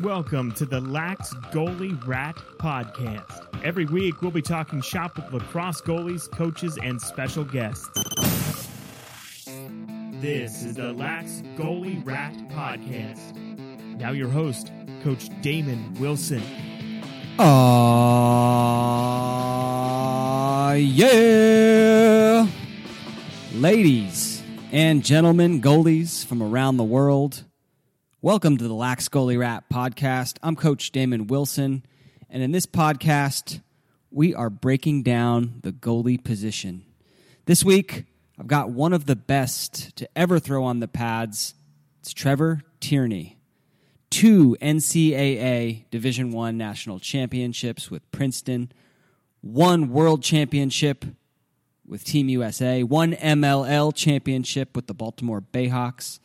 Welcome to the Lax Goalie Rat Podcast. Every week, we'll be talking shop with lacrosse goalies, coaches, and special guests. This is the Lax Goalie Rat Podcast. Now, your host, Coach Damon Wilson. Ah, yeah. Ladies and gentlemen, goalies from around the world, welcome to the Lax Goalie Rat podcast. I'm Coach Damon Wilson, and in this podcast, we are breaking down the goalie position. This week, I've got one of the best to ever throw on the pads. It's Trevor Tierney two NCAA Division One national championships with Princeton, one World Championship with Team USA, one MLL championship with the Baltimore Bayhawks.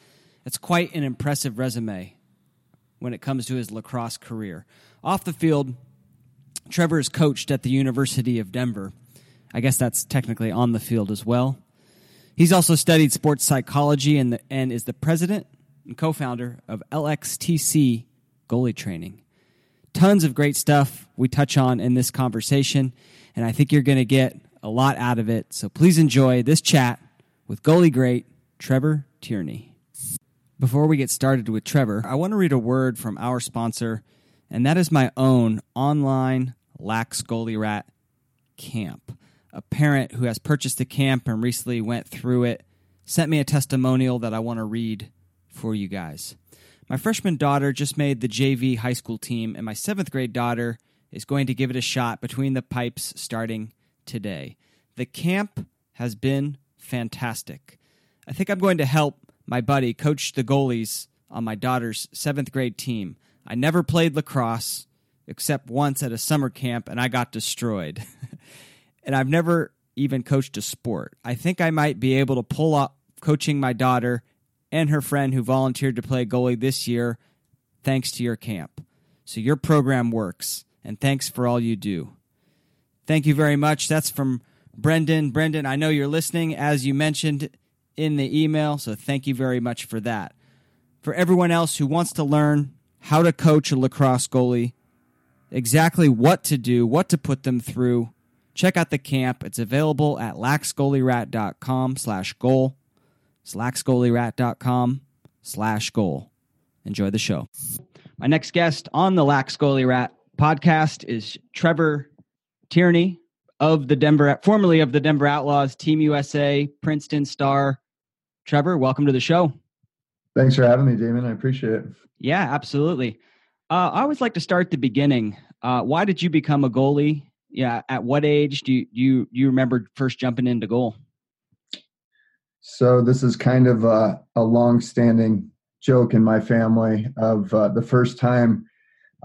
It's quite an impressive resume when it comes to his lacrosse career. Off the field, Trevor is coached at the University of Denver. I guess that's technically on the field as well. He's also studied sports psychology and, the, and is the president and co founder of LXTC Goalie Training. Tons of great stuff we touch on in this conversation, and I think you're going to get a lot out of it. So please enjoy this chat with goalie great Trevor Tierney. Before we get started with Trevor, I want to read a word from our sponsor, and that is my own online Lax Goalie Rat camp. A parent who has purchased the camp and recently went through it sent me a testimonial that I want to read for you guys. My freshman daughter just made the JV high school team, and my seventh grade daughter is going to give it a shot between the pipes starting today. The camp has been fantastic. I think I'm going to help my buddy coached the goalies on my daughter's seventh grade team. I never played lacrosse except once at a summer camp, and I got destroyed. and I've never even coached a sport. I think I might be able to pull up coaching my daughter and her friend who volunteered to play goalie this year thanks to your camp. So your program works, and thanks for all you do. Thank you very much. That's from Brendan. Brendan, I know you're listening, as you mentioned in the email, so thank you very much for that. For everyone else who wants to learn how to coach a lacrosse goalie, exactly what to do, what to put them through, check out the camp. It's available at laxgoalierat.com slash goal slaxgoalierat.com slash goal. Enjoy the show. My next guest on the Lax Goalie Rat podcast is Trevor Tierney of the Denver, formerly of the Denver Outlaws, Team USA, Princeton Star. Trevor, welcome to the show. Thanks for having me, Damon. I appreciate it. Yeah, absolutely. Uh, I always like to start the beginning. Uh, why did you become a goalie? Yeah, at what age do you, do you, do you remember first jumping into goal? So this is kind of a, a long-standing joke in my family of uh, the first time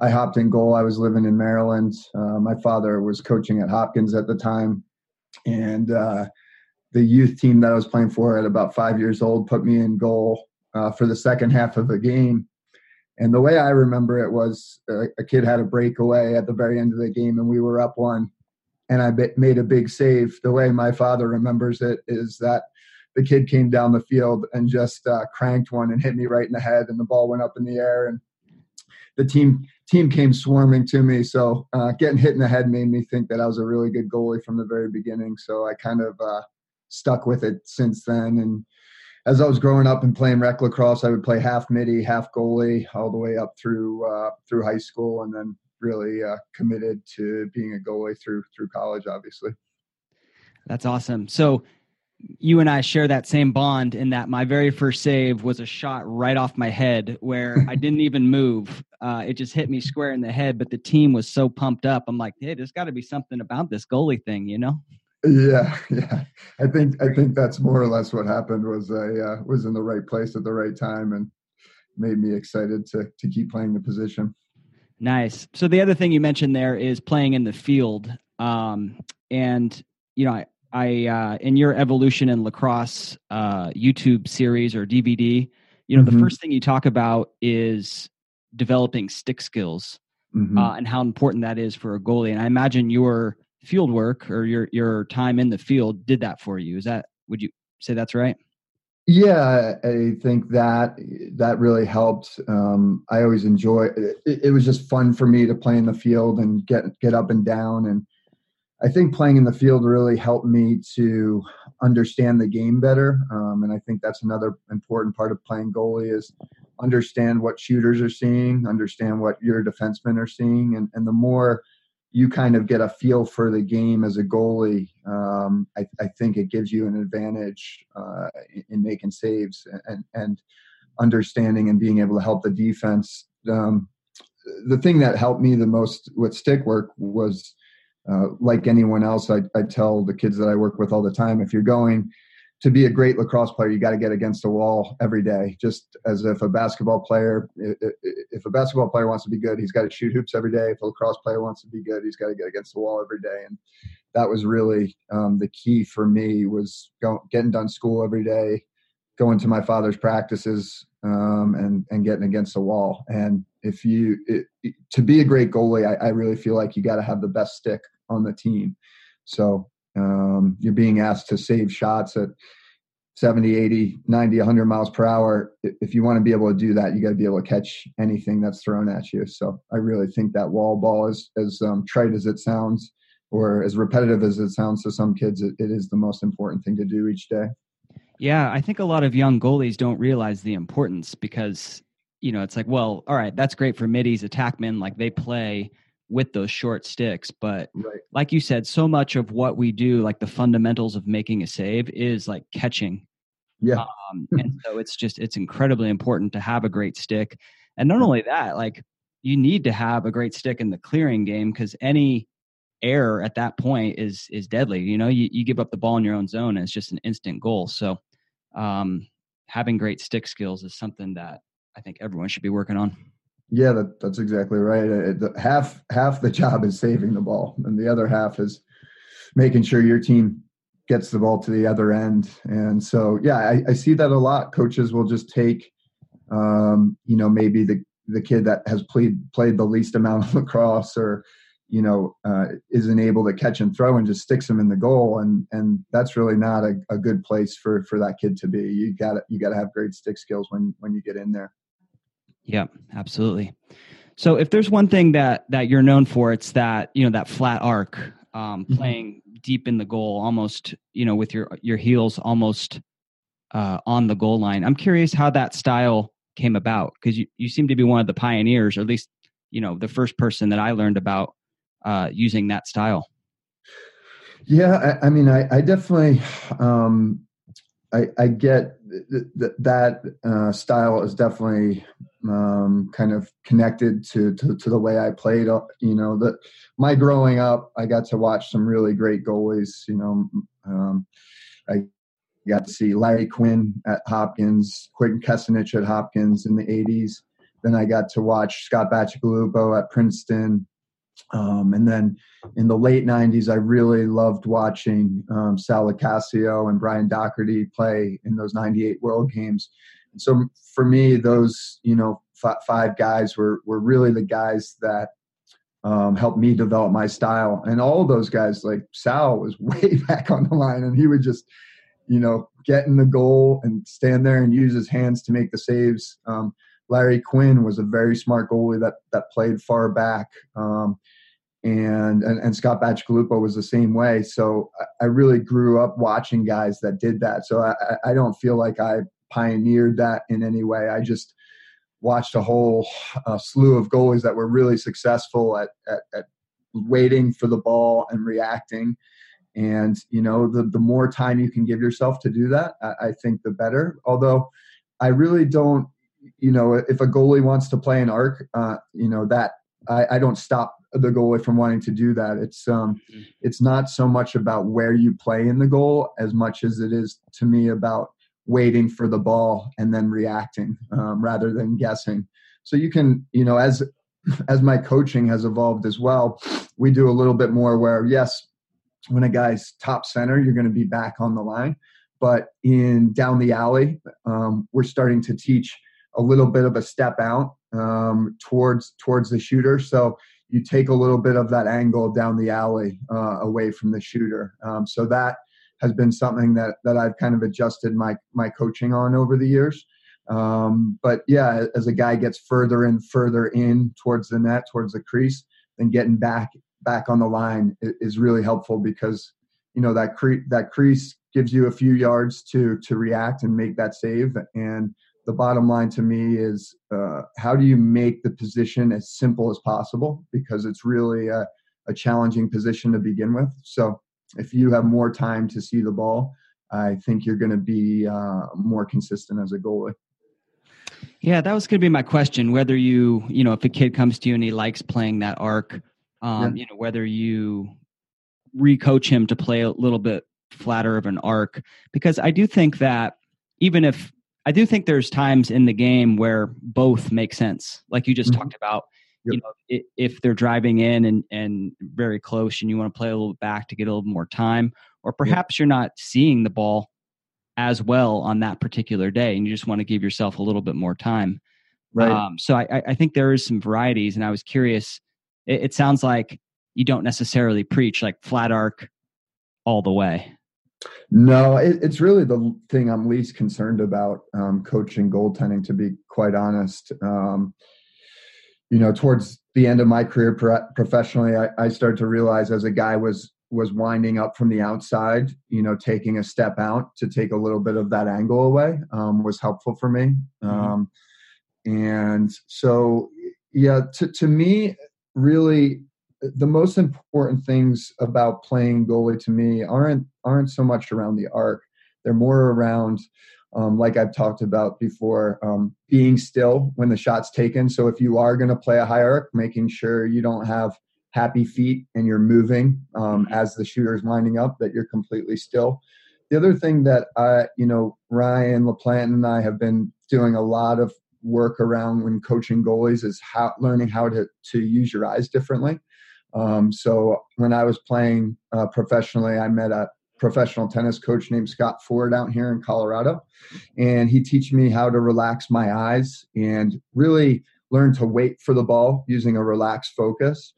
I hopped in goal. I was living in Maryland. Uh, my father was coaching at Hopkins at the time, and uh, the youth team that I was playing for at about five years old put me in goal uh, for the second half of a game. And the way I remember it was a, uh, a kid had a breakaway at the very end of the game, and we were up one, and I made a big save. The way my father remembers it is that the kid came down the field and just uh, cranked one and hit me right in the head, and the ball went up in the air, and the team team came swarming to me. So uh, getting hit in the head made me think that I was a really good goalie from the very beginning. So I kind of uh, stuck with it since then. And as I was growing up and playing rec lacrosse, I would play half midi, half goalie, all the way up through uh, through high school, and then really uh, committed to being a goalie through through college. Obviously, that's awesome. So you and I share that same bond in that my very first save was a shot right off my head where I didn't even move. Uh, it just hit me square in the head, but the team was so pumped up. I'm like, hey, there's got to be something about this goalie thing, you know? Yeah, yeah. I think I think that's more or less what happened. Was I uh, was in the right place at the right time and made me excited to to keep playing the position. Nice. So the other thing you mentioned there is playing in the field, um, and you know, I, I uh, in your evolution in lacrosse uh, YouTube series or DVD, you know, mm-hmm. the first thing you talk about is developing stick skills mm-hmm. uh, and how important that is for a goalie. And I imagine your field work or your your time in the field did that for you. Is that would you say that's right? Yeah, I think that that really helped. Um, I always enjoy. It, it was just fun for me to play in the field and get get up and down, and I think playing in the field really helped me to understand the game better. Um, and I think that's another important part of playing goalie is understand what shooters are seeing, understand what your defensemen are seeing, and and the more you kind of get a feel for the game as a goalie, um, I, I, think it gives you an advantage uh, in, in, making saves and, and understanding and being able to help the defense. Um, the thing that helped me the most with stick work was uh, like anyone else, I, I tell the kids that I work with all the time if you're going to be a great lacrosse player, you got to get against a wall every day. Just as if a basketball player, if a basketball player wants to be good, he's got to shoot hoops every day. If a lacrosse player wants to be good, he's got to get against the wall every day. And that was really um, the key for me was going, getting done school every day, going to my father's practices, um, and and getting against the wall. And if you it, to be a great goalie, I, I really feel like you got to have the best stick on the team. So um, you're being asked to save shots at 70, 80, 90, 100 miles per hour. If you want to be able to do that, you got to be able to catch anything that's thrown at you. So I really think that wall ball is as um, trite as it sounds, or as repetitive as it sounds to some kids, it, it is the most important thing to do each day. Yeah, I think a lot of young goalies don't realize the importance because you know it's like, well, all right, that's great for middies, attackmen, like they play with those short sticks. But right. like you said, so much of what we do, like the fundamentals of making a save, is like catching. Yeah. Um, and so it's just it's incredibly important to have a great stick, and not only that, like you need to have a great stick in the clearing game because any error at that point is is deadly. You know, you, you give up the ball in your own zone, and it's just an instant goal. So, um, having great stick skills is something that I think everyone should be working on. Yeah, that, that's exactly right. Half half the job is saving the ball, and the other half is making sure your team gets the ball to the other end. And so, yeah, I, I see that a lot. Coaches will just take, um, you know, maybe the the kid that has played played the least amount of lacrosse, or you know, uh, isn't able to catch and throw, and just sticks him in the goal. And and that's really not a, a good place for for that kid to be. You got you got to have great stick skills when when you get in there. Yeah, absolutely. So if there's one thing that that you're known for, it's that you know that flat arc, um, mm-hmm. playing deep in the goal, almost you know with your your heels almost uh, on the goal line. I'm curious how that style came about because you you seem to be one of the pioneers, or at least you know the first person that I learned about uh, using that style. Yeah, I, I mean, I, I definitely um, I, I get that that uh, style is definitely um, kind of connected to, to, to the way I played. Uh, you know, that my growing up, I got to watch some really great goalies. You know, um, I got to see Larry Quinn at Hopkins, Quentin Kessenich at Hopkins in the '80s. Then I got to watch Scott Bacigalupo at Princeton. Um, and then in the late 90s, I really loved watching um, Sal LoCascio and Brian Dougherty play in those 98 World Games. And so for me, those, you know, five guys were, were really the guys that um, helped me develop my style. And all those guys, like Sal was way back on the line and he would just, you know, get in the goal and stand there and use his hands to make the saves. Um, Larry Quinn was a very smart goalie that that played far back. Um, and, and and Scott Bacigalupo was the same way. So I really grew up watching guys that did that. So I, I don't feel like I pioneered that in any way. I just watched a whole uh, slew of goalies that were really successful at, at, at waiting for the ball and reacting. And you know, the the more time you can give yourself to do that, I, I think the better. Although I really don't, you know, if a goalie wants to play an arc, uh, you know that I, I don't stop the goalie from wanting to do that. It's um, mm-hmm. it's not so much about where you play in the goal as much as it is to me about waiting for the ball and then reacting um, rather than guessing. So you can, you know, as as my coaching has evolved as well, we do a little bit more where yes, when a guy's top center, you're going to be back on the line, but in down the alley, um, we're starting to teach a little bit of a step out um, towards towards the shooter. So you take a little bit of that angle down the alley uh, away from the shooter. Um, so that has been something that that I've kind of adjusted my my coaching on over the years. Um, but yeah, as a guy gets further and further in towards the net, towards the crease, then getting back back on the line is really helpful because you know that cre- that crease gives you a few yards to to react and make that save. And the bottom line to me is uh, how do you make the position as simple as possible because it's really a, a challenging position to begin with. So if you have more time to see the ball, I think you're going to be uh, more consistent as a goalie. Yeah, that was going to be my question. Whether you, you know, if a kid comes to you and he likes playing that arc, um, yeah. you know, whether you recoach him to play a little bit flatter of an arc, because I do think that even if I do think there's times in the game where both make sense, like you just mm-hmm. talked about. Yep. You know, if they're driving in and and very close, and you want to play a little back to get a little more time, or perhaps yep. you're not seeing the ball as well on that particular day, and you just want to give yourself a little bit more time. Right. Um, so I, I think there is some varieties, and I was curious. It, it sounds like you don't necessarily preach like flat arc all the way. No, it, it's really the thing I'm least concerned about um, coaching goaltending. To be quite honest, um, you know, towards the end of my career pro- professionally, I, I started to realize as a guy was was winding up from the outside, you know, taking a step out to take a little bit of that angle away um, was helpful for me. Mm-hmm. Um, and so, yeah, to, to me, really, the most important things about playing goalie to me aren't aren't so much around the arc. They're more around, um, like I've talked about before, um, being still when the shot's taken. So if you are going to play a high arc, making sure you don't have happy feet and you're moving um, mm-hmm. as the shooter is lining up, that you're completely still. The other thing that I, you know, Ryan LaPlante and I have been doing a lot of work around when coaching goalies is how learning how to to use your eyes differently. Um, so when I was playing uh, professionally, I met a professional tennis coach named Scott Ford out here in Colorado, and he teach me how to relax my eyes and really learn to wait for the ball using a relaxed focus.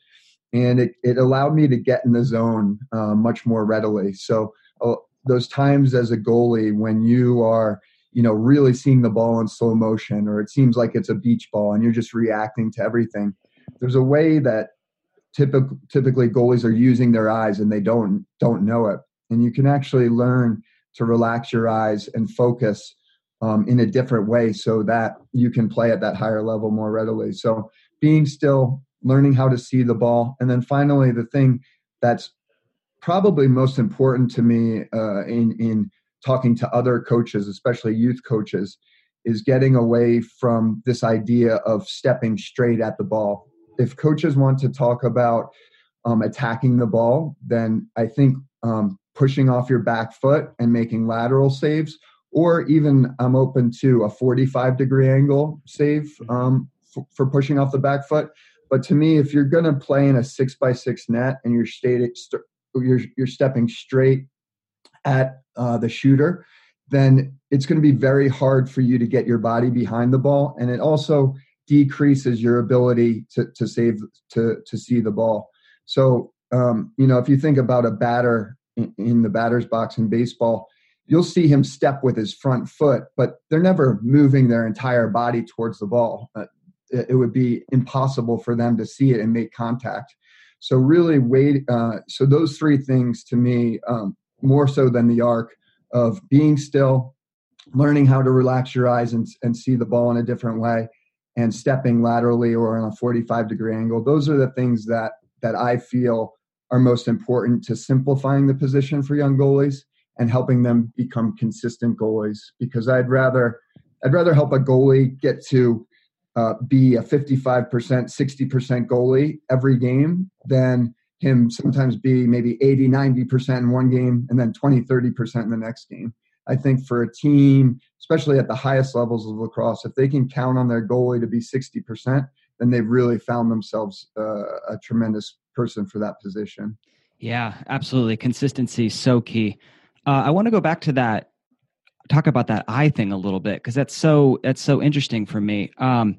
And it, it allowed me to get in the zone uh, much more readily. So uh, those times as a goalie when you are you know really seeing the ball in slow motion or it seems like it's a beach ball and you're just reacting to everything there's a way that typically typically goalies are using their eyes and they don't don't know it and you can actually learn to relax your eyes and focus um, in a different way so that you can play at that higher level more readily so being still learning how to see the ball. And then finally, the thing that's probably most important to me uh, in, in talking to other coaches, especially youth coaches, is getting away from this idea of stepping straight at the ball. If coaches want to talk about um, attacking the ball, then I think um, pushing off your back foot and making lateral saves, or even I'm open to a 45 degree angle save um, f- for pushing off the back foot. But to me, if you're going to play in a six by six net and you're stated, you're you're stepping straight at uh, the shooter, then it's going to be very hard for you to get your body behind the ball, and it also decreases your ability to to save to to see the ball. So um, you know, if you think about a batter in, the batter's box in baseball, you'll see him step with his front foot, but they're never moving their entire body towards the ball. Uh, it would be impossible for them to see it and make contact. So really wait. Uh, so those three things to me, um, more so than the arc of being still, learning how to relax your eyes and, and see the ball in a different way, and stepping laterally or on a 45 degree angle. Those are the things that that I feel are most important to simplifying the position for young goalies and helping them become consistent goalies. Because I'd rather I'd rather help a goalie get to uh, be a 55%, 60% goalie every game than him sometimes be maybe 80, 90% in one game and then 20, 30% in the next game. I think for a team, especially at the highest levels of lacrosse, if they can count on their goalie to be 60%, then they've really found themselves uh, a tremendous person for that position. Yeah, absolutely. Consistency so key. Uh, I want to go back to that talk about that eye thing a little bit because that's so that's so interesting for me. Um,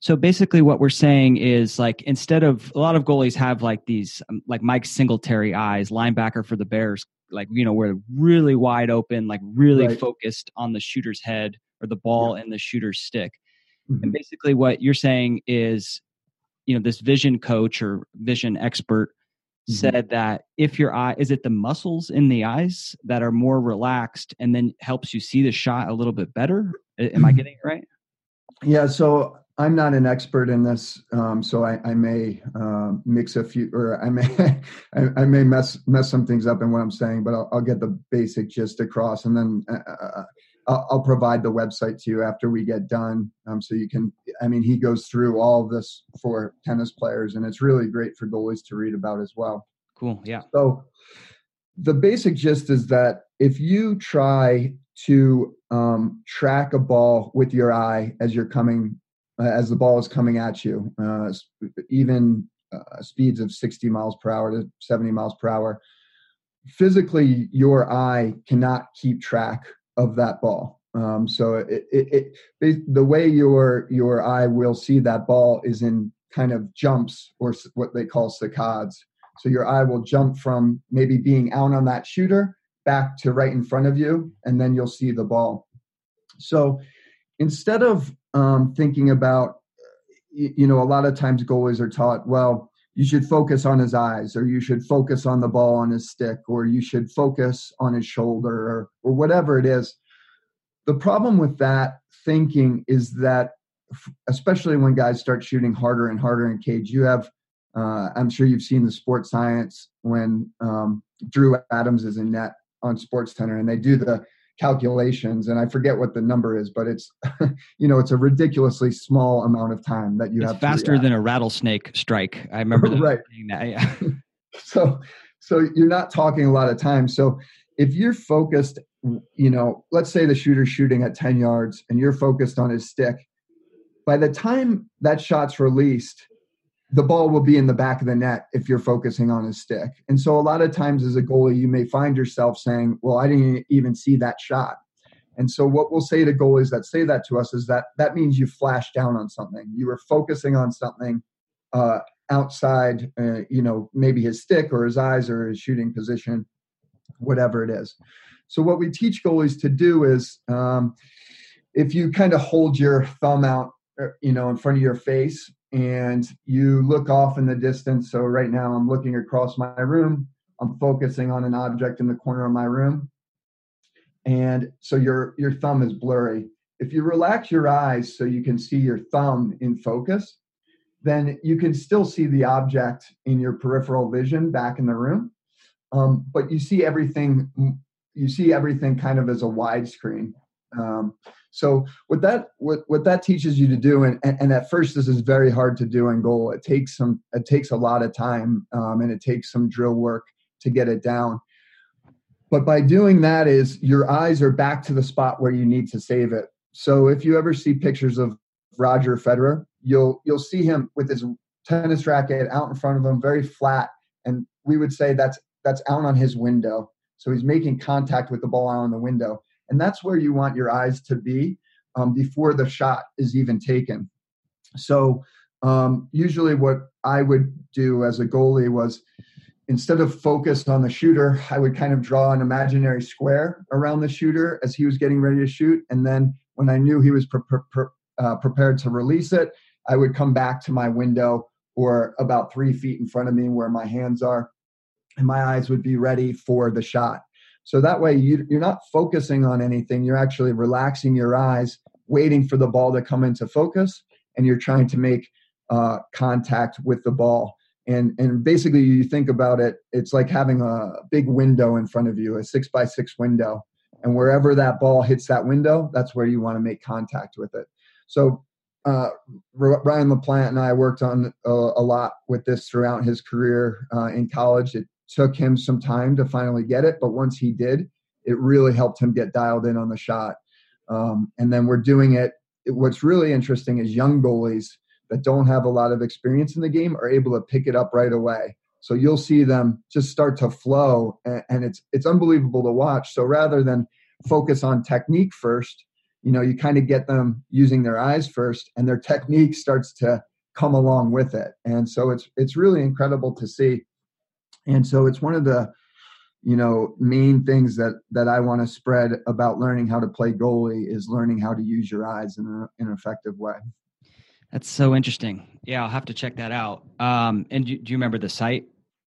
so basically, what we're saying is like instead of a lot of goalies have like these um, like Mike Singletary eyes, linebacker for the Bears, like you know we're really wide open, like really Right. focused on the shooter's head or the ball and the shooter's stick. Mhm. And basically, what you're saying is, you know, this vision coach or vision expert Mhm. said that if your eye is it the muscles in the eyes that are more relaxed and then helps you see the shot a little bit better. Am I getting it right? Yeah, so I'm not an expert in this, um, so I, I may um, mix a few, or I may I, I may mess mess some things up in what I'm saying, but I'll, I'll get the basic gist across, and then uh, uh, I'll, I'll provide the website to you after we get done, um, so you can. I mean, he goes through all of this for tennis players, and it's really great for goalies to read about as well. Cool. Yeah. So the basic gist is that if you try to um, track a ball with your eye as you're coming, uh, as the ball is coming at you, uh, even uh, speeds of 60 miles per hour to 70 miles per hour, physically your eye cannot keep track of that ball. Um, so it, it, it, the way your your eye will see that ball is in kind of jumps or what they call saccades. So your eye will jump from maybe being out on that shooter back to right in front of you, and then you'll see the ball. So instead of um, thinking about, you know, a lot of times goalies are taught, well, you should focus on his eyes, or you should focus on the ball on his stick, or you should focus on his shoulder, or, or whatever it is. The problem with that thinking is that, especially when guys start shooting harder and harder in cage, you have uh, I'm sure you've seen the sports science when um, Drew Adams is in net on Sports Center and they do the calculations and I forget what the number is, but it's you know it's a ridiculously small amount of time that you It's have. faster than a rattlesnake strike. I remember Right. that. Yeah. so so you're not talking a lot of time. So if you're focused, you know, let's say the shooter's shooting at 10 yards and you're focused on his stick, by the time that shot's released, the ball will be in the back of the net if you're focusing on his stick. And so a lot of times as a goalie, you may find yourself saying, Well, I didn't even see that shot. And so what we'll say to goalies that say that to us is that that means you flashed down on something. You were focusing on something uh, outside, uh, you know, maybe his stick or his eyes or his shooting position, whatever it is. So what we teach goalies to do is um, if you kind of hold your thumb out, uh, you know, in front of your face and you look off in the distance. So right now I'm looking across my room. I'm focusing on an object in the corner of my room. And so your your thumb is blurry. If you relax your eyes so you can see your thumb in focus, then you can still see the object in your peripheral vision back in the room. Um, but you see everything you see everything kind of as a widescreen. Um, so what that what what that teaches you to do, and, and at first this is very hard to do in goal. It takes some it takes a lot of time, um, and it takes some drill work to get it down. But by doing that, is your eyes are back to the spot where you need to save it. So if you ever see pictures of Roger Federer, you'll you'll see him with his tennis racket out in front of him, very flat, and we would say that's that's out on his window. So he's making contact with the ball out on the window and that's where you want your eyes to be um, before the shot is even taken. So um, usually what i would do as a goalie was instead of focused on the shooter i would kind of draw an imaginary square around the shooter as he was getting ready to shoot. And then when i knew he was pre- pre- uh, prepared to release it i would come back to my window or about three feet in front of me where my hands are and my eyes would be ready for the shot so that way you, you're not focusing on anything. You're actually relaxing your eyes, waiting for the ball to come into focus, and you're trying to make uh, contact with the ball. And and basically, you think about it, it's like having a big window in front of you, a six by six window, and wherever that ball hits that window, that's where you want to make contact with it. So. Uh, Ryan LaPlante and I worked on a, a lot with this throughout his career uh, in college. It took him some time to finally get it, but once he did, it really helped him get dialed in on the shot. Um, and then we're doing it. What's really interesting is young goalies that don't have a lot of experience in the game are able to pick it up right away. So you'll see them just start to flow, and, and it's it's unbelievable to watch. So rather than focus on technique first, you know, you kind of get them using their eyes first, and their technique starts to come along with it. And so it's it's really incredible to see and so it's one of the you know main things that that i want to spread about learning how to play goalie is learning how to use your eyes in, a, in an effective way that's so interesting yeah i'll have to check that out um and do, do you remember the site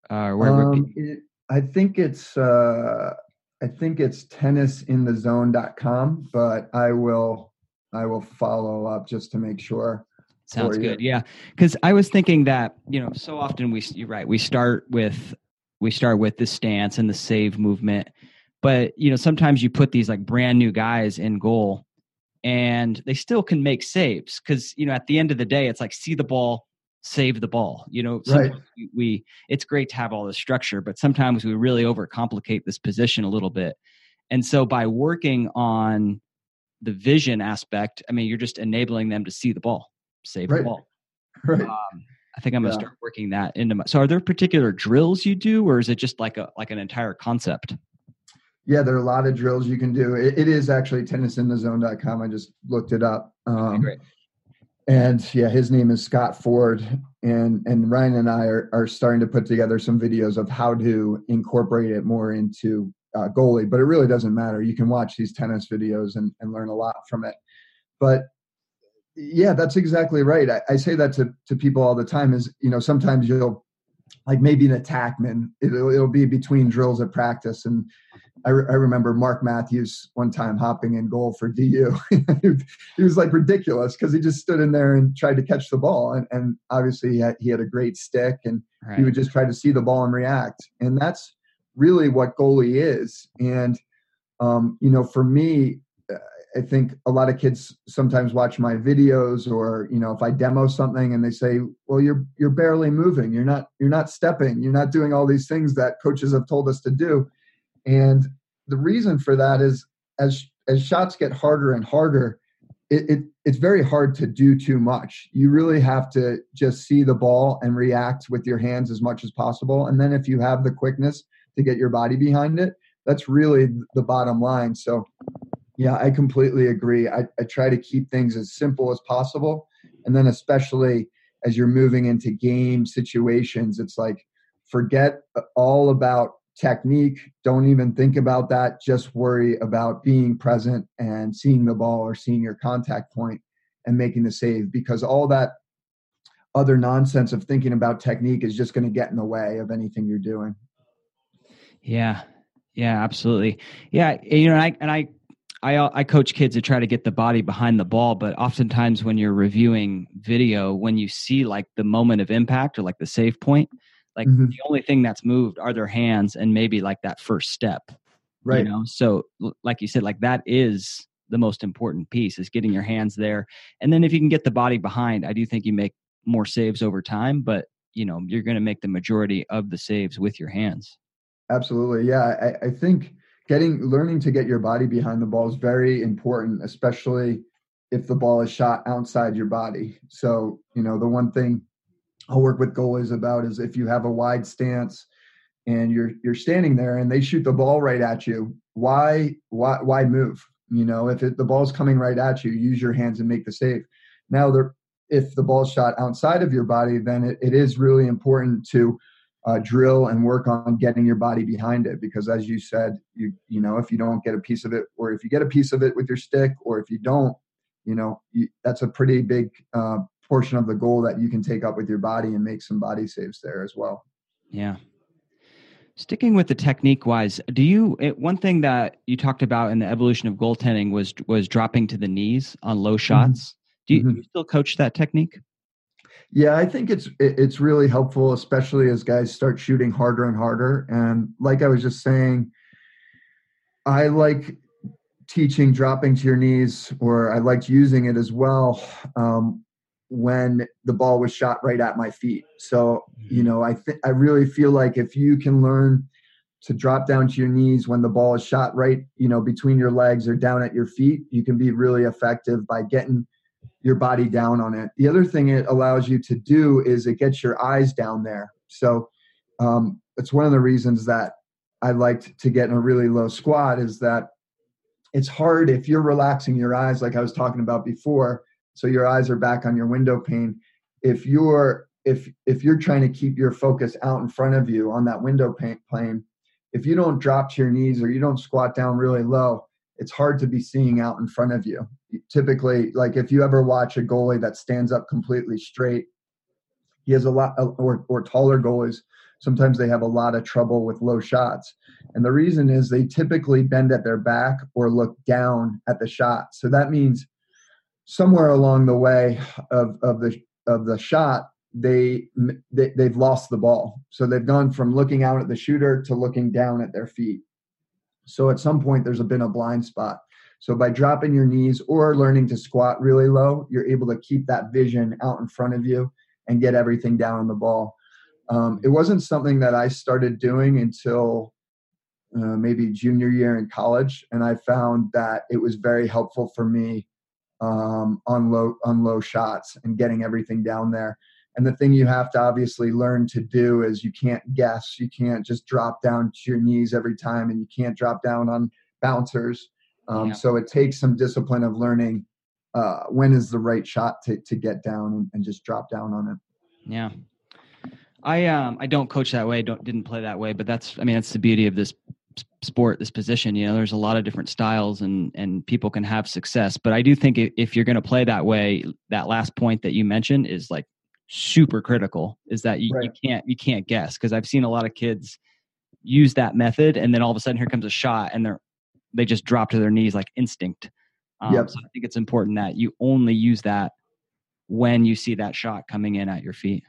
uh where um, it, i think it's uh i think it's tennisinthezone.com but i will i will follow up just to make sure Sounds good. Yeah. Cause I was thinking that, you know, so often we, you're right. We start with we start with the stance and the save movement. But you know sometimes you put these like brand new guys in goal and they still can make saves because you know at the end of the day it's like see the ball save the ball you know? Right. we, it's great to have all the structure but sometimes we really overcomplicate this position a little bit. And so by working on the vision aspect i mean you're just enabling them to see the ball save right. the ball. Right. Um, I think I'm gonna start working that into my. So, are there particular drills you do, or is it just like a like an entire concept? Yeah, there are a lot of drills you can do. it, it is actually tennisinthezone.com. I just looked it up. Um, great. And yeah, his name is Scott Ford, and and Ryan and I are are starting to put together some videos of how to incorporate it more into uh, goalie. But it really doesn't matter. You can watch these tennis videos and and learn a lot from it. But yeah that's exactly right. I, I, say that to, to people all the time is you know sometimes you'll like maybe an attackman it'll, it'll be between drills at practice. And I, re- I remember mark matthews one time hopping in goal for du he was like ridiculous because he just stood in there and tried to catch the ball. And, and obviously he had, he had a great stick and right. he would just try to see the ball and react. And that's really what goalie is. And um, you know for me I think a lot of kids sometimes watch my videos or you know if I demo something and they say, "Well, you're you're barely moving. You're not you're not stepping. You're not doing all these things that coaches have told us to do." And the reason for that is as as shots get harder and harder, it, it it's very hard to do too much. You really have to just see the ball and react with your hands as much as possible. And then if you have the quickness to get your body behind it, that's really the bottom line. So yeah, I completely agree. I, I try to keep things as simple as possible. And then, especially as you're moving into game situations, it's like forget all about technique. Don't even think about that. Just worry about being present and seeing the ball or seeing your contact point and making the save because all that other nonsense of thinking about technique is just going to get in the way of anything you're doing. Yeah. Yeah, absolutely. Yeah, you know, and I and I I I coach kids to try to get the body behind the ball, but oftentimes when you're reviewing video, when you see like the moment of impact or like the save point, like mm-hmm. the only thing that's moved are their hands and maybe like that first step. Right. You know, so like you said, like that is the most important piece is getting your hands there. And then if you can get the body behind, I do think you make more saves over time, but you know, you're going to make the majority of the saves with your hands. Absolutely. Yeah. I, I think getting learning to get your body behind the ball is very important, especially if the ball is shot outside your body. So, you know, the one thing I'll work with goalies about is if you have a wide stance and you're you're standing there and they shoot the ball right at you, why why why move? You know, if it, the ball's coming right at you, use your hands and make the save. Now, there, if the ball's shot outside of your body, then it, it is really important to uh, drill and work on getting your body behind it because as you said you you know if you don't get a piece of it or if you get a piece of it with your stick or if you don't you know you, that's a pretty big uh, portion of the goal that you can take up with your body and make some body saves there as well yeah sticking with the technique wise do you it, one thing that you talked about in the evolution of goaltending was was dropping to the knees on low shots mm-hmm. do, you, mm-hmm. do you still coach that technique yeah, I think it's it's really helpful, especially as guys start shooting harder and harder. And like I was just saying, I like teaching dropping to your knees, or I liked using it as well um, when the ball was shot right at my feet. So you mm-hmm. know, I think I really feel like if you can learn to drop down to your knees when the ball is shot right, you know, between your legs or down at your feet, you can be really effective by getting your body down on it. The other thing it allows you to do is it gets your eyes down there. So um, it's one of the reasons that I liked to get in a really low squat is that it's hard if you're relaxing your eyes, like I was talking about before. So your eyes are back on your window pane. If you're if if you're trying to keep your focus out in front of you on that window pane, if you don't drop to your knees or you don't squat down really low, it's hard to be seeing out in front of you. Typically, like if you ever watch a goalie that stands up completely straight, he has a lot, uh, or, or taller goalies, sometimes they have a lot of trouble with low shots. And the reason is they typically bend at their back or look down at the shot. So that means somewhere along the way of, of the of the shot, they, they they've lost the ball. So they've gone from looking out at the shooter to looking down at their feet. So at some point there's been a blind spot. So by dropping your knees or learning to squat really low, you're able to keep that vision out in front of you and get everything down on the ball. Um, it wasn't something that I started doing until uh, maybe junior year in college, and I found that it was very helpful for me um, on low on low shots and getting everything down there. And the thing you have to obviously learn to do is you can't guess. You can't just drop down to your knees every time, and you can't drop down on bouncers. Um, yeah. So it takes some discipline of learning uh, when is the right shot to to get down and, and just drop down on it. Yeah, I um I don't coach that way. Don't didn't play that way, but that's I mean that's the beauty of this sport, this position. You know, there's a lot of different styles, and and people can have success. But I do think if you're going to play that way, that last point that you mentioned is like super critical is that you, right. you can't you can't guess because I've seen a lot of kids use that method and then all of a sudden here comes a shot and they're they just drop to their knees like instinct. Um, yep. So I think it's important that you only use that when you see that shot coming in at your feet.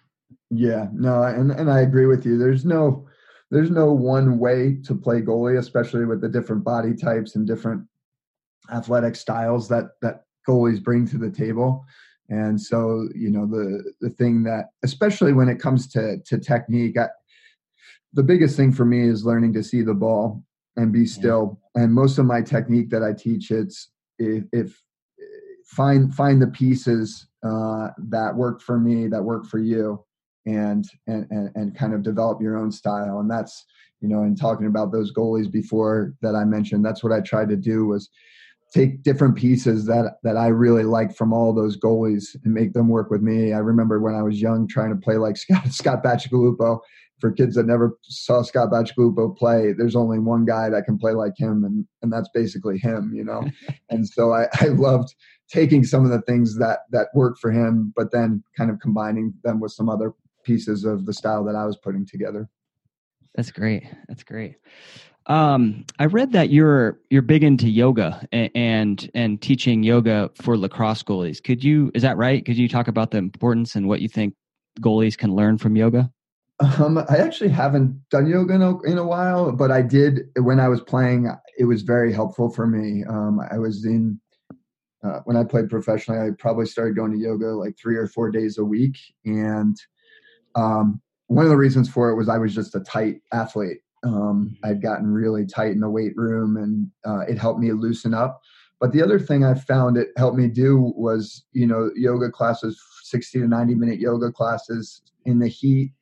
Yeah, no, and and I agree with you. There's no there's no one way to play goalie, especially with the different body types and different athletic styles that that goalies bring to the table. And so, you know, the the thing that, especially when it comes to to technique, I, the biggest thing for me is learning to see the ball and be still. Yeah. And most of my technique that I teach, it's if, if find find the pieces uh, that work for me, that work for you, and, and and and kind of develop your own style. And that's you know, in talking about those goalies before that I mentioned, that's what I tried to do was take different pieces that that I really like from all those goalies and make them work with me. I remember when I was young trying to play like Scott Scott Bacigalupo. For kids that never saw Scott Bacigalupo play, there's only one guy that can play like him, and and that's basically him, you know. and so I, I loved taking some of the things that that worked for him, but then kind of combining them with some other pieces of the style that I was putting together. That's great. That's great. Um, I read that you're you're big into yoga and, and and teaching yoga for lacrosse goalies. Could you is that right? Could you talk about the importance and what you think goalies can learn from yoga? Um, I actually haven't done yoga in a, in a, while, but I did when I was playing. It was very helpful for me. Um, I was in uh, when I played professionally. I probably started going to yoga like three or four days a week, and um, one of the reasons for it was I was just a tight athlete. Um, I'd gotten really tight in the weight room, and uh, it helped me loosen up. But the other thing I found it helped me do was, you know, yoga classes, 60 to 90 minute yoga classes in the heat,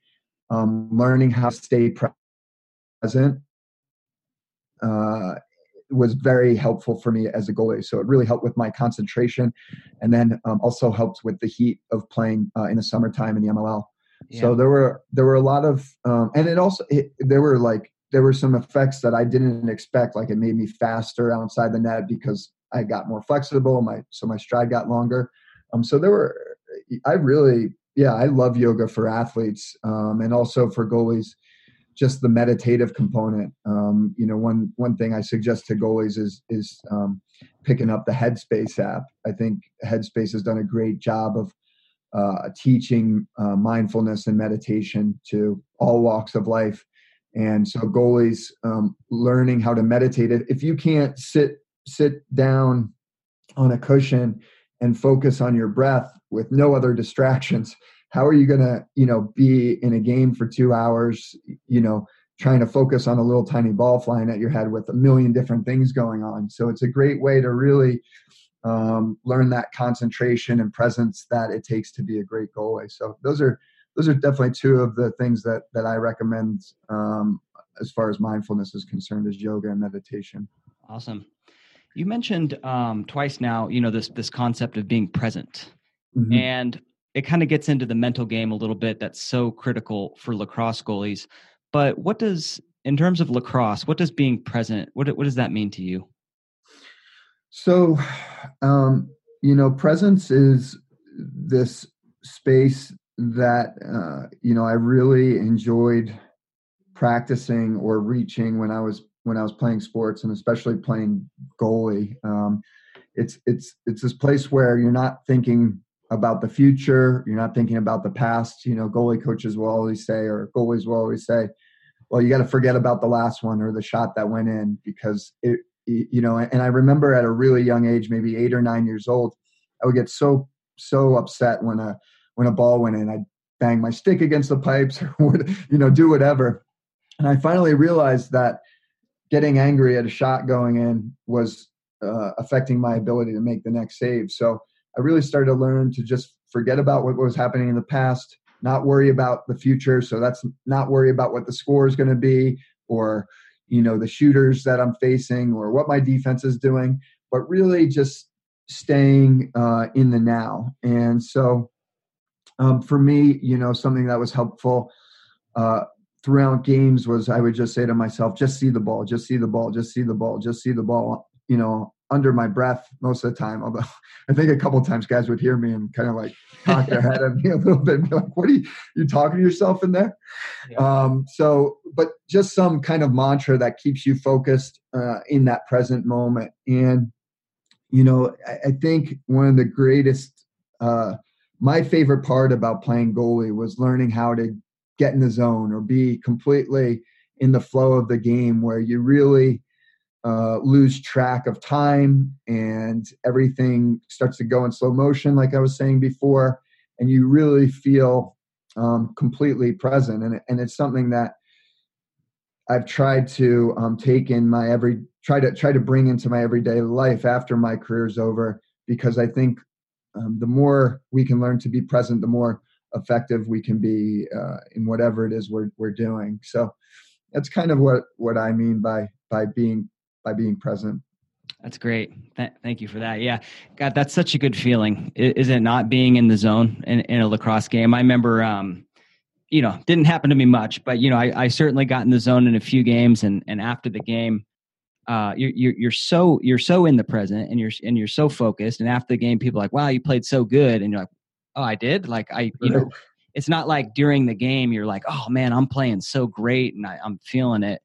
um, learning how to stay present uh, was very helpful for me as a goalie. So it really helped with my concentration and then um, also helped with the heat of playing uh, in the summertime in the MLL. So there were there were a lot of um, and it also it, there were like there were some effects that I didn't expect. Like it made me faster outside the net because I got more flexible. My so my stride got longer. Um, so there were I really yeah I love yoga for athletes um, and also for goalies. Just the meditative component. Um, you know, one one thing I suggest to goalies is is um, picking up the Headspace app. I think Headspace has done a great job of uh, teaching uh, mindfulness and meditation to all walks of life. And so goalies um, learning how to meditate. If you can't sit sit down on a cushion and focus on your breath with no other distractions, how are you going to you know be in a game for two hours? You know, trying to focus on a little tiny ball flying at your head with a million different things going on. So it's a great way to really um, learn that concentration and presence that it takes to be a great goalie. So those are those are definitely two of the things that that I recommend um, as far as mindfulness is concerned, is yoga and meditation. Awesome. You mentioned um, twice now, you know this this concept of being present, mm-hmm. and it kind of gets into the mental game a little bit. That's so critical for lacrosse goalies. But what does in terms of lacrosse, what does being present? What what does that mean to you? So, um, you know, presence is this space that uh, you know I really enjoyed practicing or reaching when I was when I was playing sports and especially playing goalie. Um, it's it's it's this place where you're not thinking about the future, you're not thinking about the past. You know, goalie coaches will always say, or goalies will always say, "Well, you got to forget about the last one or the shot that went in because it." You know, and I remember at a really young age, maybe eight or nine years old, I would get so so upset when a when a ball went in. I'd bang my stick against the pipes or would, you know do whatever. And I finally realized that getting angry at a shot going in was uh, affecting my ability to make the next save. So I really started to learn to just forget about what was happening in the past, not worry about the future. So that's not worry about what the score is going to be or you know the shooters that I'm facing or what my defense is doing, but really just staying uh, in the now. And so um, for me, you know, something that was helpful uh, throughout games was I would just say to myself, just see the ball, just see the ball, just see the ball, just see the ball, you know, under my breath most of the time. Although I think a couple times guys would hear me and kind of like cock their head at me a little bit and be like, what are you, you talking to yourself in there? Yeah. Um, so, but just some kind of mantra that keeps you focused uh, in that present moment. And, you know, I, I think one of the greatest, uh, my favorite part about playing goalie was learning how to get in the zone or be completely in the flow of the game where you really uh, lose track of time and everything starts to go in slow motion, like I was saying before, and you really feel um, completely present. And, and it's something that I've tried to um, take in my every try to try to bring into my everyday life after my career's over because I think um, the more we can learn to be present, the more effective we can be uh, in whatever it is we're we're doing. So that's kind of what what I mean by by being by being present. That's great. Th- thank you for that. Yeah, God, that's such a good feeling. Is it not being in the zone in, in a lacrosse game? I remember, um, you know, didn't happen to me much, but you know, I, I certainly got in the zone in a few games, and and after the game, uh, you're, you're you're so you're so in the present, and you're and you're so focused. And after the game, people are like, "Wow, you played so good," and you're like, oh i did? Like i you know it's not like during the game you're like oh man i'm playing so great and I, i'm feeling it.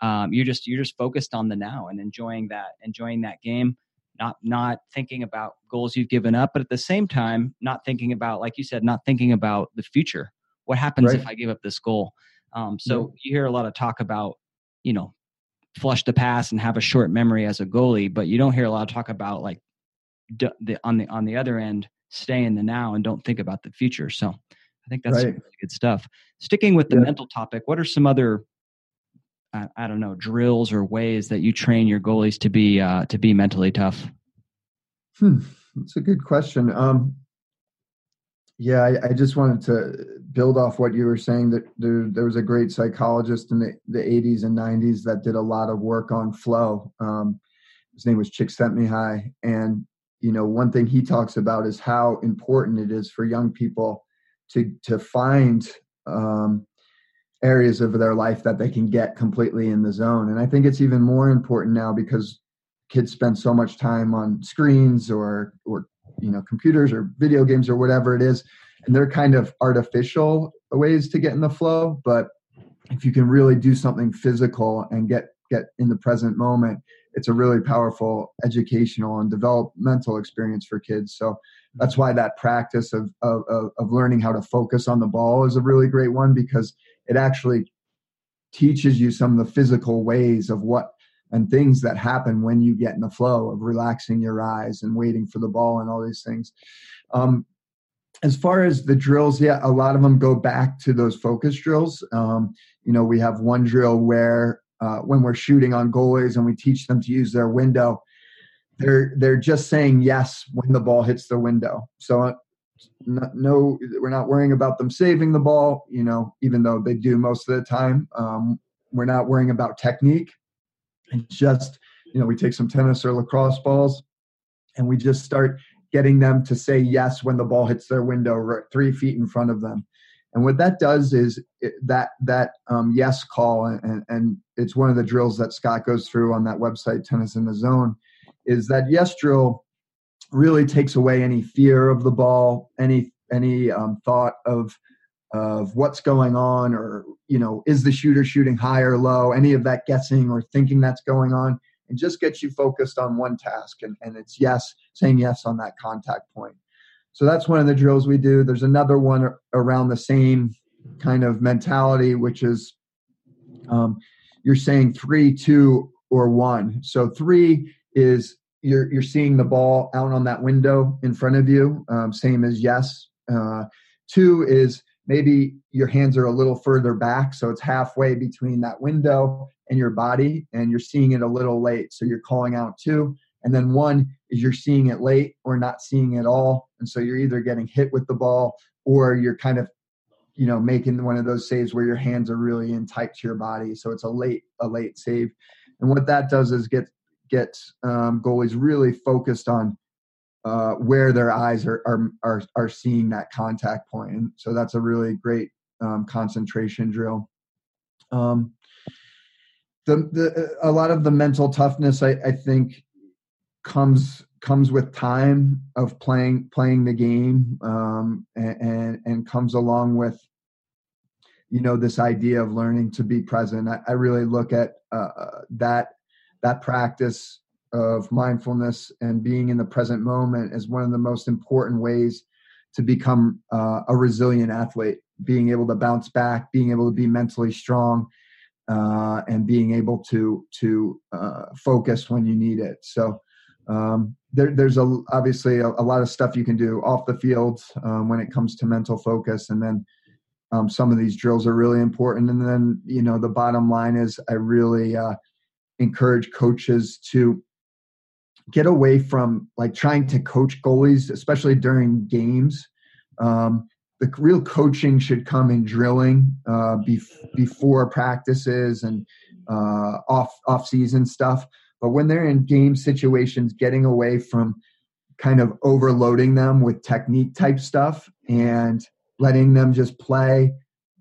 Um, you're just you're just focused on the now and enjoying that enjoying that game not not thinking about goals you've given up but at the same time not thinking about like you said not thinking about the future. What happens right. if i give up this goal? Um, so yeah. you hear a lot of talk about you know flush the pass and have a short memory as a goalie but you don't hear a lot of talk about like d- the, on the on the other end stay in the now and don't think about the future. So I think that's right. really good stuff. Sticking with the yeah. mental topic, what are some other I, I, don't know drills or ways that you train your goalies to be uh, to be mentally tough? Hmm, that's a good question. Um, yeah, I, I, just wanted to build off what you were saying that there, there was a great psychologist in the, the 80s and 90s that did a lot of work on flow. Um, his name was Chick Csikszentmihalyi, and you know one thing he talks about is how important it is for young people to to find um, areas of their life that they can get completely in the zone. And i think it's even more important now because kids spend so much time on screens or or you know computers or video games or whatever it is. And they're kind of artificial ways to get in the flow. But if you can really do something physical and get get in the present moment it's a really powerful educational and developmental experience for kids. So that's why that practice of, of, of learning how to focus on the ball is a really great one because it actually teaches you some of the physical ways of what and things that happen when you get in the flow of relaxing your eyes and waiting for the ball and all these things. Um, as far as the drills, yeah, a lot of them go back to those focus drills. Um, you know, we have one drill where uh, when we're shooting on goalies and we teach them to use their window they're they're just saying yes when the ball hits the window. So uh, no, we're not worrying about them saving the ball you know even though they do most of the time. Um, we're not worrying about technique. It's just you know we take some tennis or lacrosse balls and we just start getting them to say yes when the ball hits their window right three feet in front of them And what that does is it, that that um, yes call, and, and it's one of the drills that Scott goes through on that website, Tennis in the Zone, is that yes drill really takes away any fear of the ball, any any um, thought of of what's going on, or you know, is the shooter shooting high or low, any of that guessing or thinking that's going on, and just gets you focused on one task, and, and it's yes, saying yes on that contact point. So that's one of the drills we do. There's another one around the same kind of mentality, which is um, you're saying three, two, or one. So three is you're you're seeing the ball out on that window in front of you, um, same as yes. Uh, two is maybe your hands are a little further back, so it's halfway between that window and your body, and you're seeing it a little late, so you're calling out two. And then one is you're seeing it late or not seeing it all. And so you're either getting hit with the ball or you're kind of, you know, making one of those saves where your hands are really in tight to your body. So it's a late, a late save. And what that does is get get um, goalies really focused on uh, where their eyes are, are are are seeing that contact point. And so that's a really great um, concentration drill. Um, the, the a lot of the mental toughness I, I think comes comes with time of playing playing the game um, and, and, and comes along with you know this idea of learning to be present. I, I really look at uh, uh, that that practice of mindfulness and being in the present moment as one of the most important ways to become uh, a resilient athlete. Being able to bounce back being able to be mentally strong uh, and being able to to uh, focus when you need it. So um, there, there's a, obviously a, a, lot of stuff you can do off the field um, when it comes to mental focus, and then um, some of these drills are really important. And then you know the bottom line is I really uh, encourage coaches to get away from like trying to coach goalies, especially during games. Um, the real coaching should come in drilling uh, bef- before practices and uh, off off season stuff but when they're in game situations, getting away from kind of overloading them with technique type stuff and letting them just play.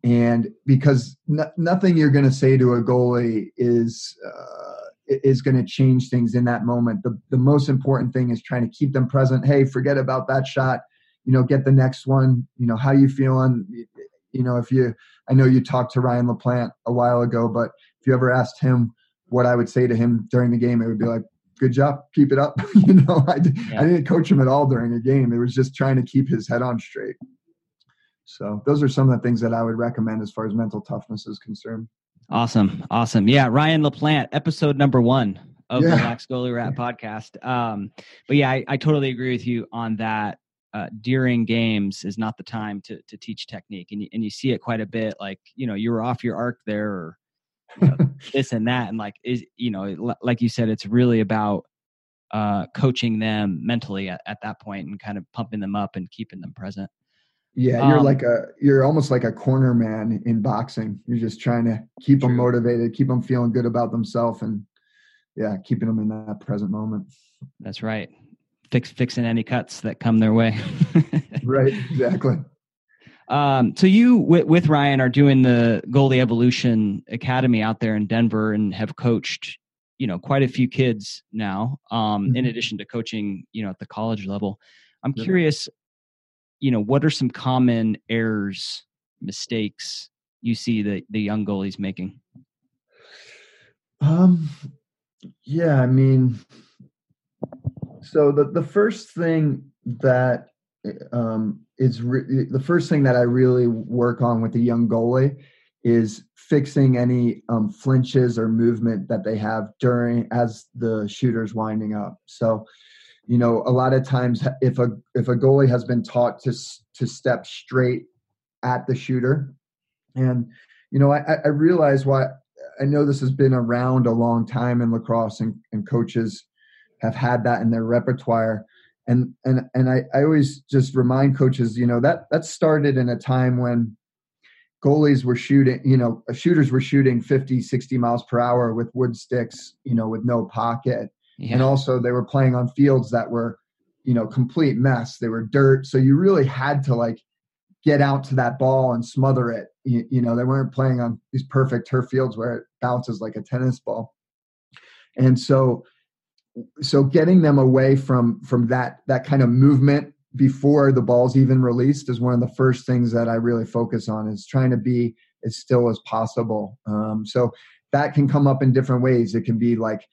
And because nothing you're going to say to a goalie is uh, is going to change things in that moment. The the most important thing is trying to keep them present. Hey, forget about that shot. You know, get the next one. You know, how you feeling? You know, if you, I know you talked to Ryan LaPlante a while ago, but if you ever asked him what I would say to him during the game, it would be like, good job, keep it up. you know, I, yeah. I didn't coach him at all during a game. It was just trying to keep his head on straight. So those are some of the things that I would recommend as far as mental toughness is concerned. Awesome. Awesome. Yeah. Ryan LaPlante, episode number one of yeah. the Lax Goalie Rat podcast. Um, but yeah, I, I, totally agree with you on that. Uh, during games is not the time to to teach technique, and you, and you see it quite a bit. Like you know, you were off your arc there, or know, this and that and like is you know like you said it's really about uh coaching them mentally at, at that point and kind of pumping them up and keeping them present. Yeah you're um, like a you're almost like a corner man in boxing. You're just trying to keep true. them motivated keep them feeling good about themselves and yeah keeping them in that present moment. That's right. Fix fixing any cuts that come their way. Right exactly um, so you with, with, Ryan are doing the Goalie Evolution Academy out there in Denver and have coached, you know, quite a few kids now. Um, mm-hmm. in addition to coaching, you know, at the college level. I'm yeah. curious, you know, what are some common errors, mistakes you see that the young goalies making? Um, yeah, I mean, so the the first thing that um, is re- the first thing that I really work on with a young goalie is fixing any um, flinches or movement that they have during as the shooter's winding up. So, you know, a lot of times if a if a goalie has been taught to to step straight at the shooter, and you know, I, I realize why I know this has been around a long time in lacrosse, and, and coaches have had that in their repertoire and and and I, I always just remind coaches you know that that started in a time when goalies were shooting you know uh, shooters were shooting 50 60 miles per hour with wood sticks you know with no pocket yeah. and also they were playing on fields that were you know complete mess they were dirt so you really had to like get out to that ball and smother it. You, you, know, they weren't playing on these perfect turf fields where it bounces like a tennis ball. And so, so getting them away from from that that kind of movement before the ball's even released is one of the first things that I really focus on is trying to be as still as possible. Um, so that can come up in different ways. It can be like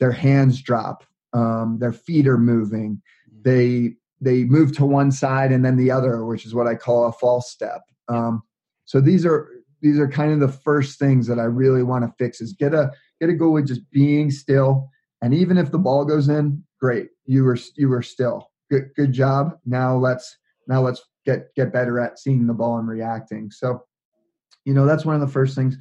their hands drop, um, their feet are moving, they they move to one side and then the other, which is what I call a false step. Um, so these are these are kind of the first things that I really want to fix is get a get a goalie just being still, and even if the ball goes in, great, you were you were still good good job. Now let's now let's get get better at seeing the ball and reacting. So, you know, that's one of the first things.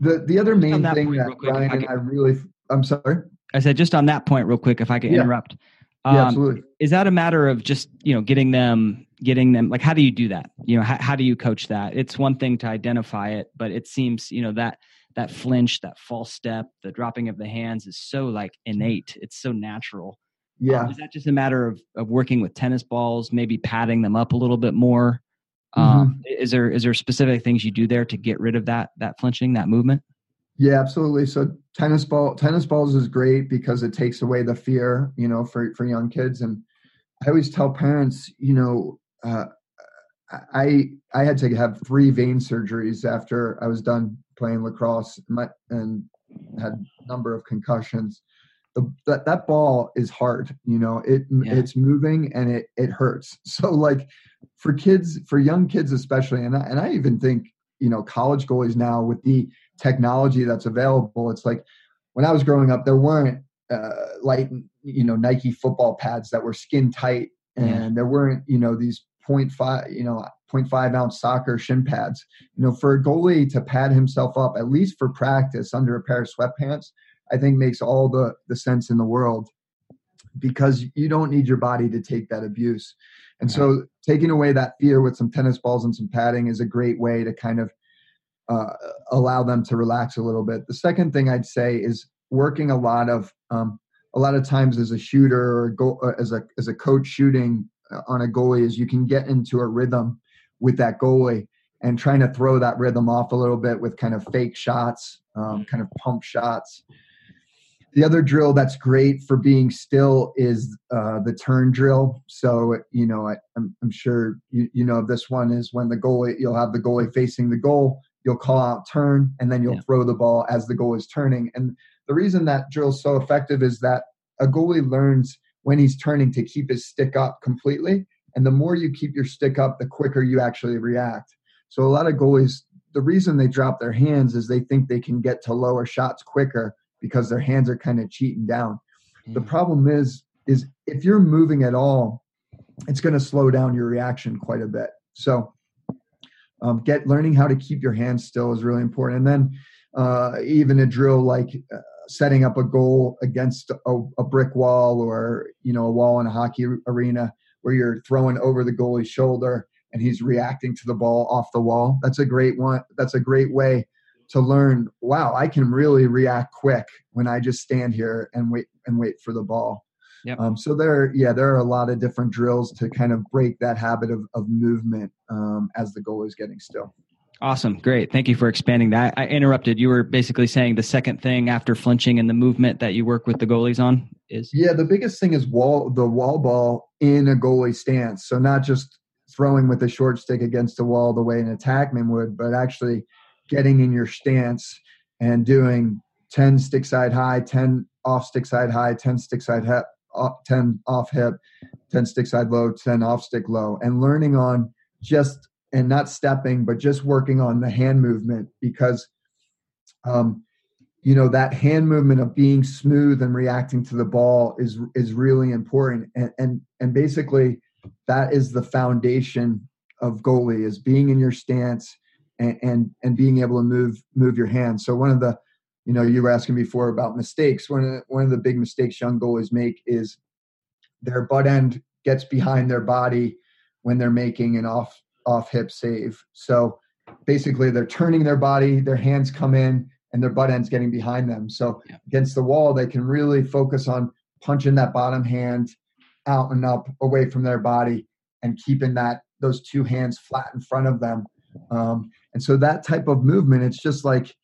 The the other main thing that Ryan I and I really I'm sorry. I said just on that point real quick if I could yeah. interrupt. Um, yeah, absolutely. Is that a matter of just you know getting them getting them like how do you do that? You know how, how do you coach that? It's one thing to identify it, but it seems you know that that flinch, that false step, the dropping of the hands is so like innate. It's so natural. Yeah. Um, is that just a matter of of working with tennis balls, maybe padding them up a little bit more? Um, mm-hmm. Is there is there specific things you do there to get rid of that that flinching, that movement? Yeah, absolutely. So tennis ball tennis balls is great because it takes away the fear, you know, for for young kids. And I always tell parents, you know, uh, I I had to have three vein surgeries after I was done playing lacrosse and had a number of concussions. The, that that ball is hard, you know. It yeah. it's moving and it it hurts. So like for kids, for young kids especially, and I, and I even think you know college goalies now with the technology that's available. It's like when I was growing up, there weren't uh, light, you know, Nike football pads that were skin tight, and yeah. there weren't, you know, these 0.5, you know, 0.5 ounce soccer shin pads. You know, for a goalie to pad himself up, at least for practice, under a pair of sweatpants, I think makes all the the sense in the world because you don't need your body to take that abuse. And so taking away that fear with some tennis balls and some padding is a great way to kind of uh, allow them to relax a little bit. The second thing I'd say is working a lot of um, a lot of times as a shooter or go, uh, as a as a coach shooting on a goalie is you can get into a rhythm with that goalie and trying to throw that rhythm off a little bit with kind of fake shots, um, kind of pump shots. The other drill that's great for being still is uh, the turn drill. So you know, I, am sure you, you know this one is when the goalie you'll have the goalie facing the goal you'll call out turn, and then you'll yeah. throw the ball as the goal is turning. And the reason that drill is so effective is that a goalie learns when he's turning to keep his stick up completely. And the more you keep your stick up, the quicker you actually react. So a lot of goalies, the reason they drop their hands is they think they can get to lower shots quicker because their hands are kind of cheating down. Mm. The problem is, is if you're moving at all, it's going to slow down your reaction quite a bit. So um, get learning how to keep your hands still is really important and then uh, even a drill like uh, setting up a goal against a, a, brick wall or you know a wall in a hockey arena where you're throwing over the goalie's shoulder and he's reacting to the ball off the wall that's a great one that's a great way to learn wow i can really react quick when i just stand here and wait and wait for the ball Yep. Um, so there, yeah, there are a lot of different drills to kind of break that habit of, of movement um, as the goal is getting still. Awesome. Great. Thank you for expanding that. I interrupted. You were basically saying the second thing after flinching and the movement that you work with the goalies on is? Yeah, the biggest thing is wall the wall ball in a goalie stance. So not just throwing with a short stick against the wall the way an attackman would, but actually getting in your stance and doing 10 stick side high, 10 off stick side high, 10 stick side hip, 10 off hip, 10 stick side low, 10 off stick low, and learning on just and not stepping, but just working on the hand movement because, um, you know, that hand movement of being smooth and reacting to the ball is is really important, and and and basically that is the foundation of goalie is being in your stance and and, and being able to move move your hands. So one of the you know, you were asking before about mistakes. One of the, one of the big mistakes young goalies make is their butt end gets behind their body when they're making an off off hip save. So basically, they're turning their body, their hands come in, and their butt end's getting behind them. So yeah. against the wall, they can really focus on punching that bottom hand out and up away from their body and keeping that those two hands flat in front of them. Um, and so that type of movement, it's just like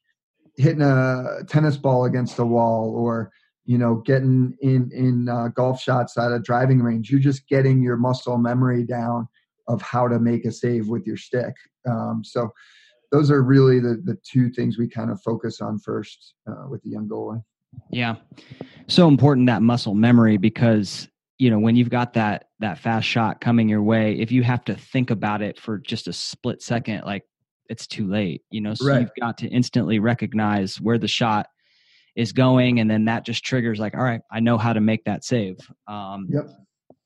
hitting a tennis ball against a wall or you know getting in in uh, golf shots at a driving range. You're just getting your muscle memory down of how to make a save with your stick. Um, so those are really the the two things we kind of focus on first uh, with the young goalie. Yeah, so important that muscle memory because you know when you've got that that fast shot coming your way, if you have to think about it for just a split second, like it's too late. You know, so right. you've got to instantly recognize where the shot is going, and then that just triggers like, all right, I know how to make that save. Um, yep.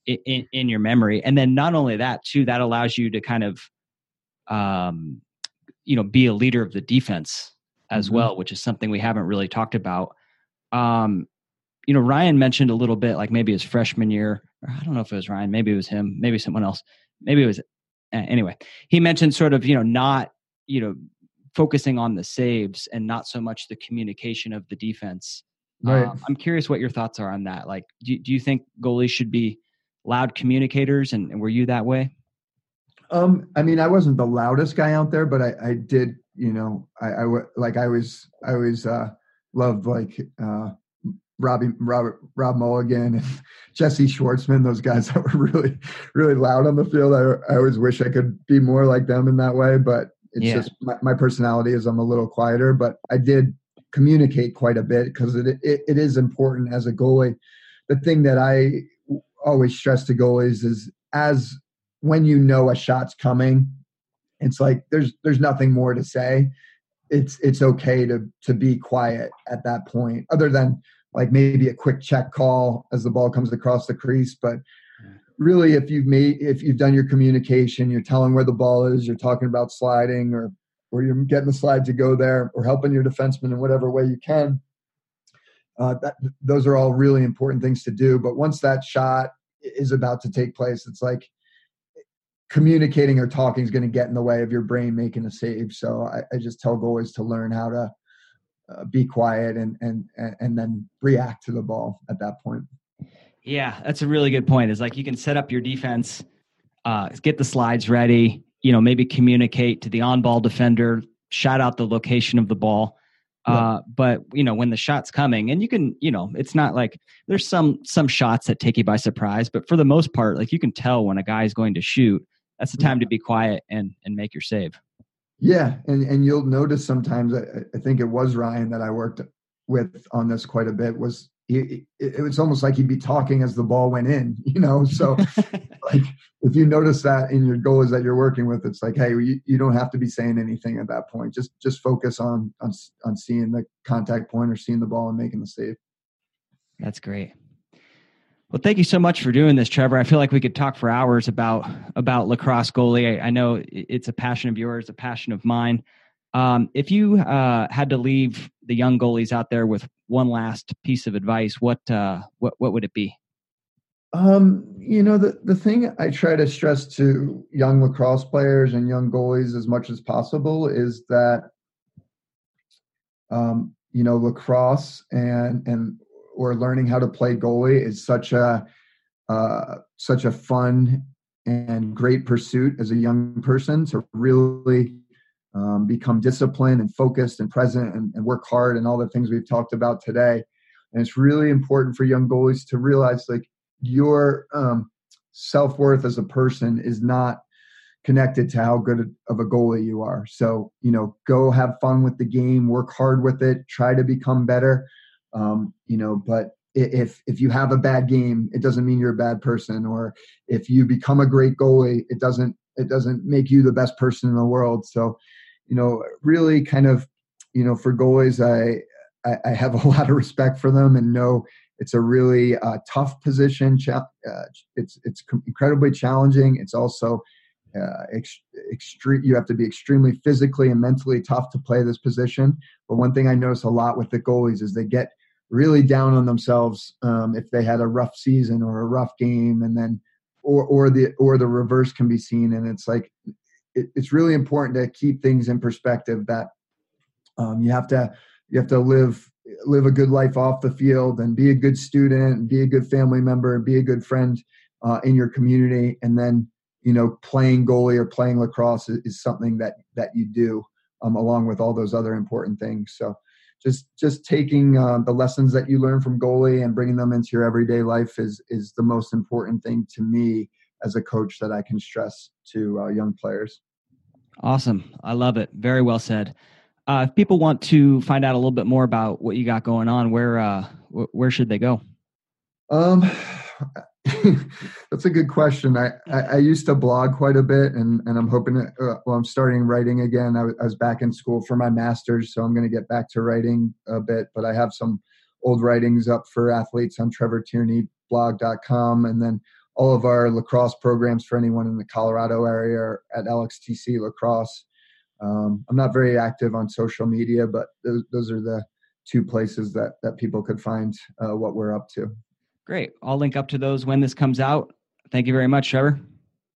In, in your memory, and then not only that, too, that allows you to kind of um, you know be a leader of the defense as mm-hmm. well which is something we haven't really talked about. Um you know ryan mentioned a little bit like maybe his freshman year or i don't know if it was ryan maybe it was him maybe someone else maybe it was anyway. He mentioned sort of you know not you know focusing on the saves and not so much the communication of the defense. Right. Um, i'm curious what your thoughts are on that. Like do, do you think goalies should be loud communicators and, and were you that way um, I mean, I wasn't the loudest guy out there, but I, I did, you know, I, I like I was, I was uh, loved like uh, Robbie, Robert, Rob Mulligan, and Jesse Schwartzman. Those guys that were really, really loud on the field. I, I always wish I could be more like them in that way, but it's yeah. just my, my personality is I'm a little quieter. But I did communicate quite a bit because it, it it is important as a goalie. The thing that I always stress to goalies is as when you know a shot's coming, it's like there's there's nothing more to say. It's it's okay to to be quiet at that point, other than like maybe a quick check call as the ball comes across the crease. But really, if you've made if you've done your communication, you're telling where the ball is, you're talking about sliding or or you're getting the slide to go there or helping your defenseman in whatever way you can. Uh, that those are all really important things to do. But once that shot is about to take place, it's like communicating or talking is going to get in the way of your brain making a save. So I, I just tell goalies to learn how to uh, be quiet and, and and then react to the ball at that point. Yeah, that's a really good point. Is like you can set up your defense, uh, get the slides ready. You know, maybe communicate to the on-ball defender, shout out the location of the ball. Uh, but you know when the shot's coming and you can you know it's not like there's some some shots that take you by surprise but for the most part like you can tell when a guy's going to shoot that's the time to be quiet and and make your save. Yeah, and and you'll notice sometimes. I, I think it was Ryan that I worked with on this quite a bit. Was it was almost like he'd be talking as the ball went in, you know. So, like, if you notice that in your goals that you're working with, it's like, hey, you, you don't have to be saying anything at that point. Just just focus on on on seeing the contact point or seeing the ball and making the save. That's great. Well, thank you so much for doing this, Trevor. I feel like we could talk for hours about about lacrosse goalie. I, I know it's a passion of yours, a passion of mine. Um, if you uh, had to leave the young goalies out there with one last piece of advice, what uh, what what would it be? Um, you know, the the thing I try to stress to young lacrosse players and young goalies as much as possible is that um, you know lacrosse and and or learning how to play goalie is such a uh, such a fun and great pursuit as a young person to really um, become disciplined and focused and present and, and, work hard and all the things we've talked about today. And it's really important for young goalies to realize like your um, self worth as a person is not connected to how good of a goalie you are. So, you know, go have fun with the game, work hard with it, try to become better. Um, you know, but if if you have a bad game, it doesn't mean you're a bad person. Or if you become a great goalie, it doesn't it doesn't make you the best person in the world. So, you know, really kind of, you know, for goalies, I I, I have a lot of respect for them and know it's a really uh, tough position. Uh, it's it's incredibly challenging. It's also uh, ex- extreme. You have to be extremely physically and mentally tough to play this position. But one thing I notice a lot with the goalies is they get really down on themselves um, if they had a rough season or a rough game, and then or or the or the reverse can be seen. And it's like it, it's really important to keep things in perspective. That um, you have to you have to live live a good life off the field and be a good student be a good family member be a good friend uh, in your community and then you know playing goalie or playing lacrosse is, is something that that you do um, along with all those other important things so just just taking uh, the lessons that you learn from goalie and bringing them into your everyday life is is the most important thing to me as a coach that I can stress to uh, young players. Awesome, I love it. Very well said. Uh, if people want to find out a little bit more about what you got going on, where uh, where should they go? Um, that's a good question. I, I, I, used to blog quite a bit, and, and I'm hoping. To, uh, well, I'm starting writing again. I, I was back in school for my master's, so I'm going to get back to writing a bit. But I have some old writings up for athletes on TrevorTierneyBlog.com, and then all of our lacrosse programs for anyone in the Colorado area at LXTC Lacrosse. Um, I'm not very active on social media, but those, those are the two places that that people could find uh, what we're up to. Great. I'll link up to those when this comes out. Thank you very much, Trevor.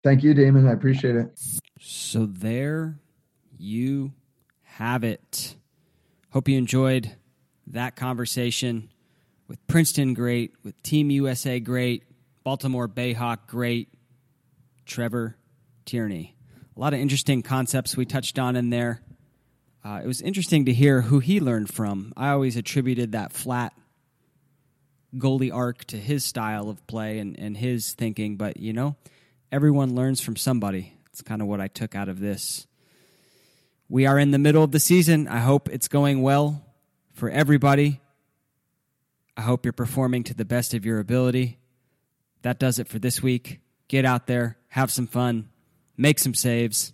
Thank you, Damon. I appreciate it. So there you have it. Hope you enjoyed that conversation with Princeton great, with Team USA great, Baltimore Bayhawk great, Trevor Tierney. A lot of interesting concepts we touched on in there. Uh, it was interesting to hear who he learned from. I always attributed that flat goalie arc to his style of play and, and his thinking, but you know, everyone learns from somebody. It's kind of what I took out of this. We are in the middle of the season. I hope it's going well for everybody. I hope you're performing to the best of your ability. That does it for this week. Get out there, have some fun, make some saves.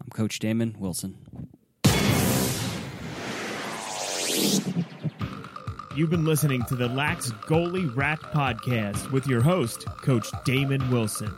I'm Coach Damon Wilson. You've been listening to the Lax Goalie Rat Podcast with your host, Coach Damon Wilson.